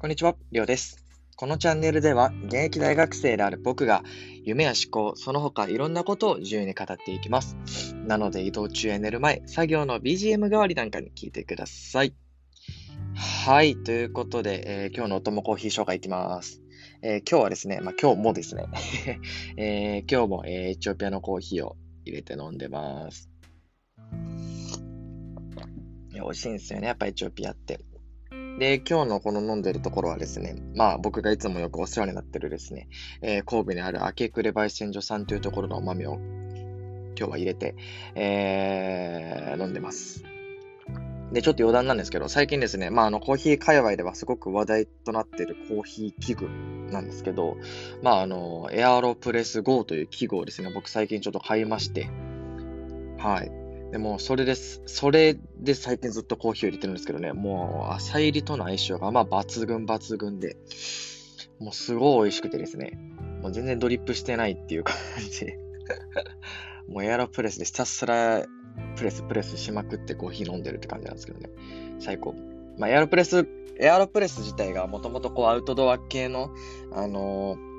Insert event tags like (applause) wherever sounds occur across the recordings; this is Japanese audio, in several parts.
こんにちは、りょうです。このチャンネルでは、現役大学生である僕が、夢や思考、その他いろんなことを自由に語っていきます。なので、移動中や寝る前、作業の BGM 代わりなんかに聞いてください。はい、ということで、えー今日のお供コーヒー紹介いきます。えー今日はですね、まあ今日もですね、(laughs) えー今日も、えーエチオピアのコーヒーを入れて飲んでます。美味しいんですよね、やっぱエチオピアって。で、今日のこの飲んでるところはですね、まあ僕がいつもよくお世話になってるですね、えー神戸にある明暮焙煎所さんというところのお豆を今日は入れて、えー飲んでます。で、ちょっと余談なんですけど、最近ですね、まああのコーヒー界隈ではすごく話題となっているコーヒー器具なんですけど、まああの、エアロプレス GO という器具をですね、僕最近ちょっと買いまして、はい。でも、それです。それで最近ずっとコーヒーを入れてるんですけどね、もう、朝入りとの相性が、まあ、抜群抜群で、もうすごい美味しくてですね、もう全然ドリップしてないっていう感じ、(laughs) もうエアロプレスでひたすらプレスプレスしまくってコーヒー飲んでるって感じなんですけどね、最高。まあ、エアロプレス、エアロプレス自体がもともとこうアウトドア系の、あのー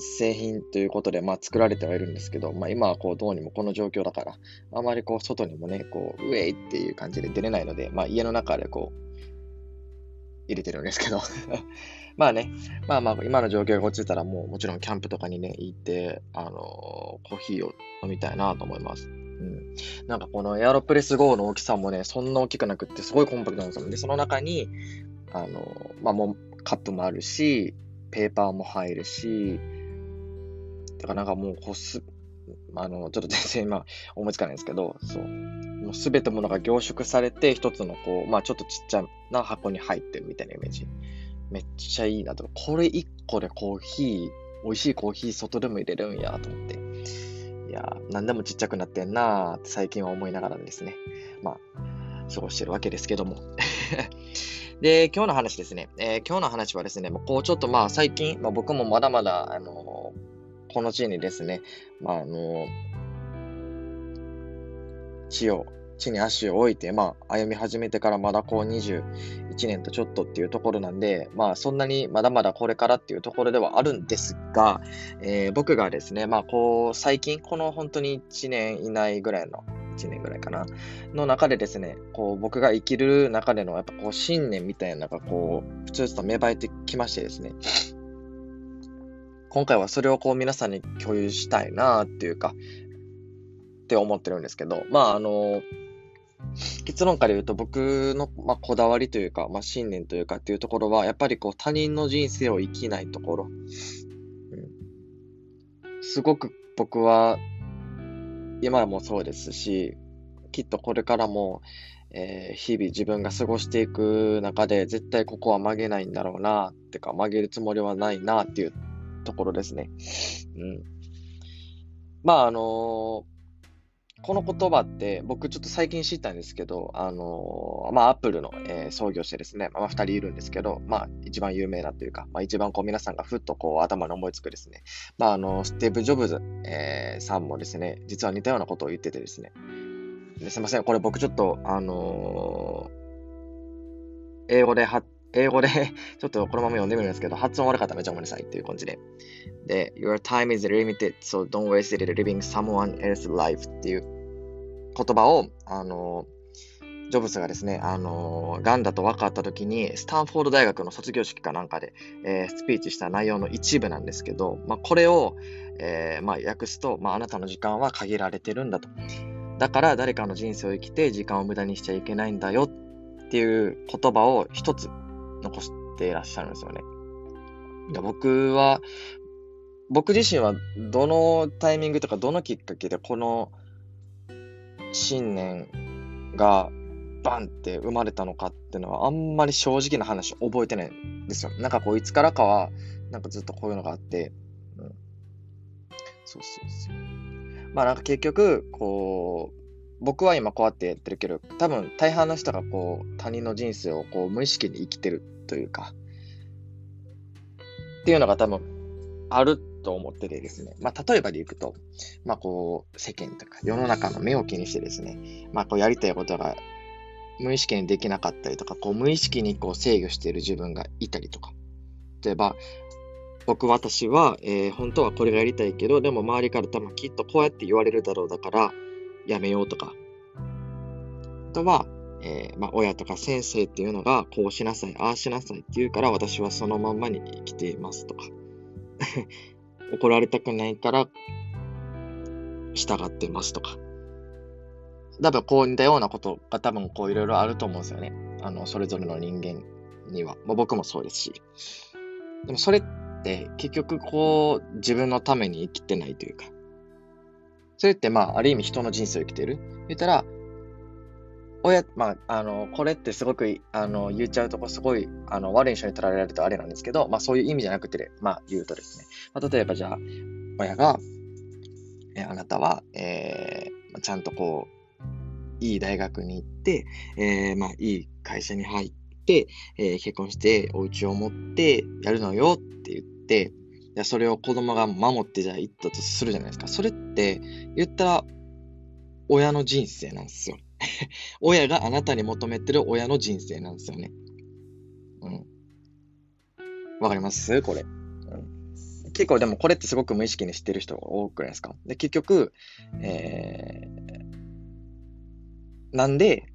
製品ということで、まあ、作られてはいるんですけど、まあ、今はこうどうにもこの状況だから、あまりこう外にもね、こう、ウェイっていう感じで出れないので、まあ、家の中でこう、入れてるんですけど、(laughs) まあね、まあまあ、今の状況が落ちてたら、もうもちろんキャンプとかにね、行って、あのーコーヒーを飲みたいなと思います。うん。なんかこのエアロプレス GO の大きさもね、そんな大きくなくって、すごいコンパクトなんですよ。で、その中に、あのーまあもうカップもあるし、ペーパーも入るし、だからなんかもうこうす、あの、ちょっと全然今思いつかないんですけど、そう。もうすべてものが凝縮されて、一つのこう、まあちょっとちっちゃな箱に入ってるみたいなイメージ。めっちゃいいなと。これ一個でコーヒー、美味しいコーヒー外でも入れるんやと思って。いやー、何でもちっちゃくなってんなーって最近は思いながらですね。まあ、過ごしてるわけですけども。(laughs) で、今日の話ですね。えー今日の話はですね、もうこうちょっとまあ最近、まあ、僕もまだまだ、あのーこの地にですね、まああの地を、地に足を置いて、まあ歩み始めてからまだこう21年とちょっとっていうところなんで、まあそんなにまだまだこれからっていうところではあるんですが、えー僕がですね、まあこう最近、この本当に1年以内ぐらいの、1年ぐらいかな、の中でですね、こう僕が生きる中でのやっぱこう信念みたいなのがこう、普通と芽生えてきましてですね、今回はそれをこう皆さんに共有したいなっていうか、って思ってるんですけど、まああの、結論から言うと僕の、まあ、こだわりというか、まあ、信念というかっていうところは、やっぱりこう他人の人生を生きないところ。うん、すごく僕は、今もそうですし、きっとこれからも、えー日々自分が過ごしていく中で、絶対ここは曲げないんだろうな、ってか曲げるつもりはないな、っていうところですね。うん。まあ、あのこの言葉って僕ちょっと最近知ったんですけど、あのまあ、アップルの、えー創業者ですね、まあ、二人いるんですけど、まあ、一番有名なというか、まあ、一番こう皆さんがふっとこう頭に思いつくですね、まあ、あの、スティーブ・ジョブズ、えーさんもですね、実は似たようなことを言っててですね、ですいません、これ僕ちょっと、あの英語では、英語で (laughs) ちょっとこのまま読んでみるんですけど、発音悪かったらめちゃごめんなさいっていう感じで。で、Your time is limited, so don't waste it living someone else's life っていう言葉を、あのジョブズがですね、あの、ガンだと分かった時に、スタンフォード大学の卒業式かなんかで、えースピーチした内容の一部なんですけど、まあ、これを、えーまあ、訳すと、まあ、あなたの時間は限られてるんだと。だから誰かの人生を生きて時間を無駄にしちゃいけないんだよっていう言葉を一つ残していらっしゃるんですよね。で僕は、僕自身はどのタイミングとかどのきっかけでこの信念がバンって生まれたのかっていうのはあんまり正直な話覚えてないんですよ。なんかこういつからかはなんかずっとこういうのがあって、うん、そうそうそう。まあなんか結局こう僕は今こうやってやってるけど多分大半の人がこう他人の人生をこう無意識に生きてるというかっていうのが多分あると思っててですね。まあ例えばでいくと、まあこう世間とか世の中の目を気にしてですね、まあこうやりたいことが無意識にできなかったりとか、こう無意識にこう制御している自分がいたりとか。例えば、僕、私は、えー、本当はこれがやりたいけど、でも周りから多分きっとこうやって言われるだろうだから、やめようとか。あとは、えー、まあ、親とか先生っていうのが、こうしなさい、ああしなさいって言うから、私はそのまんまに生きていますとか。(laughs) 怒られたくないから、従ってますとか。多分こう似たようなことが多分こういろいろあると思うんですよね。あの、それぞれの人間には。まあ、僕もそうですし。でもそれって結局こう自分のために生きてないというか。それってまあある意味人の人生を生きてる。言ったら、親、まあ、あの、これってすごく、あの、言っちゃうとこすごい、あの、悪い印象に取られるとあれなんですけど、まあそういう意味じゃなくて、まあ言うとですね。まあ、例えばじゃあ、親が、えあなたは、えー、ちゃんとこう、いい大学に行って、えー、まあ、いい会社に入って、えー、結婚してお家を持ってやるのよって言って、いやそれを子供が守ってじゃあ行ったとするじゃないですか。それって言ったら親の人生なんですよ。(laughs) 親があなたに求めてる親の人生なんですよね。うん。わかります？これ。うん。結構でもこれってすごく無意識に知ってる人が多くないですか？で、結局、えー、なんで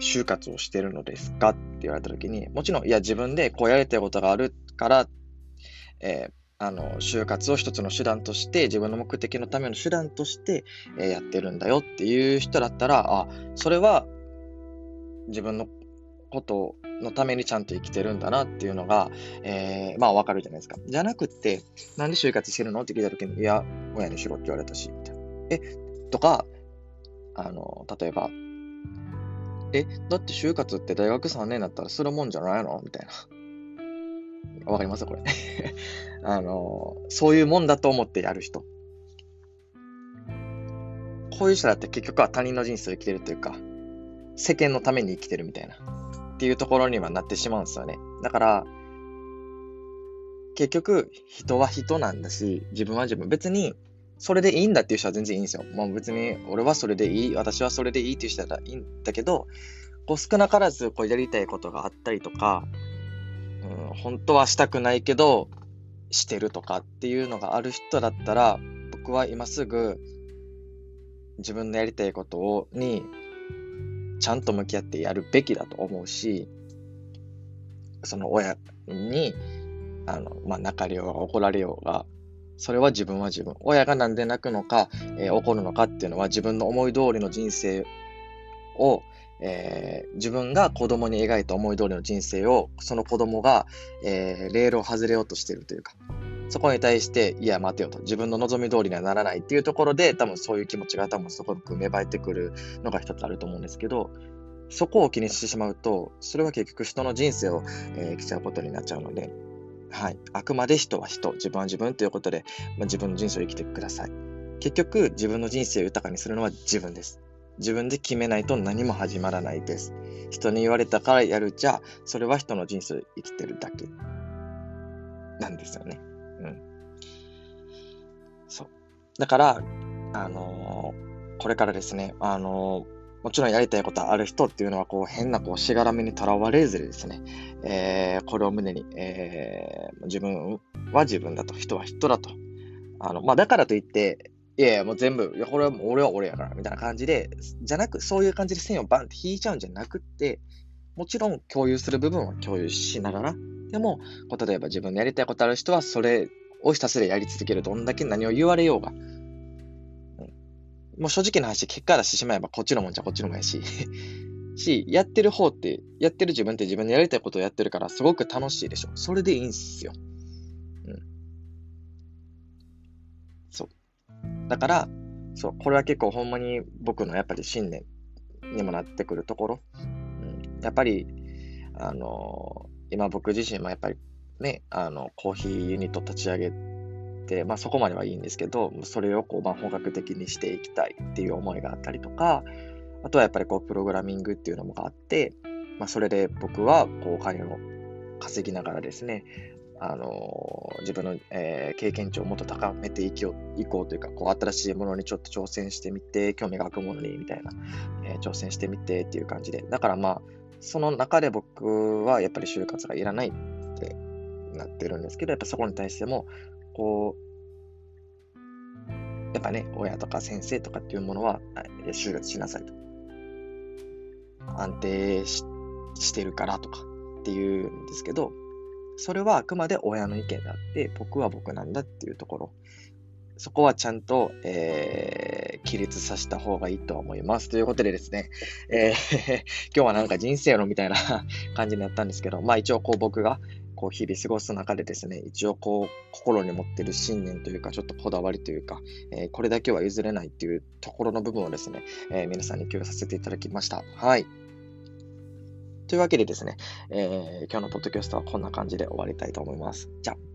就活をしてるのですか？って言われたときに、もちろん、いや、自分でこうやりたいことがあるから、えー、あの、就活を一つの手段として、自分の目的のための手段として、えー、やってるんだよっていう人だったら、あ、それは自分のことのためにちゃんと生きてるんだなっていうのが、えー、まあわかるじゃないですか。じゃなくて、なんで就活してるのって聞いたときに、いや、親にしろって言われたし、みたいな。え、とか、あの、例えば、え、だって就活って大学3年になったらするもんじゃないの？みたいな。わかります？これ。あの、そういうもんだと思ってやる人。こういう人だって結局は他人の人生を生きてるというか、世間のために生きてるみたいな、っていうところにはなってしまうんですよね。だから、結局、人は人なんだし、自分は自分。別に、それでいいんだっていう人は全然いいんですよ。もう別に、俺はそれでいい、私はそれでいいっていう人だったらいいんだけど、こう少なからずこうやりたいことがあったりとか、うん、本当はしたくないけど、してるとかっていうのがある人だったら、僕は今すぐ自分のやりたいことをにちゃんと向き合ってやるべきだと思うし、その親に、あの、まあ、泣かれようが怒られようが、それは自分は自分。親がなんで泣くのか、えー、怒るのかっていうのは自分の思い通りの人生を、えー、自分が子供に描いた思い通りの人生を、その子供が、えー、レールを外れようとしているというか、そこに対して、いや、待てよと。自分の望み通りにはならないっていうところで、多分そういう気持ちが多分すごく芽生えてくるのが一つあると思うんですけど、そこを気にしてしまうと、それは結局人の人生を、えー、生きちゃうことになっちゃうので、はい。あくまで人は人、自分は自分ということで、まあ、自分の人生を生きてください。結局、自分の人生を豊かにするのは自分です。自分で決めないと何も始まらないです。人に言われたからやるじゃ、それは人の人生生きてるだけ。なんですよね。うん。そう。だから、あのー、これからですね、あのーもちろんやりたいことある人っていうのは、こう、変な、こう、しがらみにとらわれずにですね、えー、これを胸に、えー、自分は自分だと、人は人だと。あの、まあ、だからといって、いやいや、もう全部、いや、これはもう俺は俺やから、みたいな感じで、じゃなく、そういう感じで線をバンって引いちゃうんじゃなくって、もちろん共有する部分は共有しながら、でも、例えば自分のやりたいことある人は、それをひたすらやり続ける。どんだけ何を言われようが、もう正直な話、結果出してしまえばこっちのもんじゃこっちのもんやし。(laughs) し、やってる方って、やってる自分って自分のやりたいことをやってるからすごく楽しいでしょ。それでいいんすよ。だから、そう、これは結構ほんまに僕のやっぱり信念にもなってくるところ。うん、やっぱり、あのー、今僕自身もやっぱりね、あの、コーヒーユニット立ち上げて、まあ、そこまではいいんですけど、それをこう、まあ、本格的にしていきたいっていう思いがあったりとか、あとはやっぱりこう、プログラミングっていうのもあって、まあ、それで僕はこう、お金を稼ぎながらですね、あの、自分の、えー、経験値をもっと高めていきいこうというか、こう、新しいものにちょっと挑戦してみて、興味が湧くものに、みたいな、えー、挑戦してみてっていう感じで。だからまあ、その中で僕はやっぱり就活がいらないってなってるんですけど、やっぱそこに対しても、こう、やっぱね、親とか先生とかっていうものは、就活しなさいと。安定してるからとかっていうんですけど、それはあくまで親の意見であって、僕は僕なんだっていうところ。そこはちゃんと、えー、起立させた方がいいと思います。ということでですね、えー、(laughs) 今日はなんか人生論みたいな (laughs) 感じになったんですけど、まあ一応こう僕がこう日々過ごす中でですね、一応こう心に持ってる信念というか、ちょっとこだわりというか、えー、これだけは譲れないっていうところの部分をですね、え、皆さんに共有させていただきました。はい。というわけでですね、えー、今日のポッドキャストはこんな感じで終わりたいと思います。じゃあ。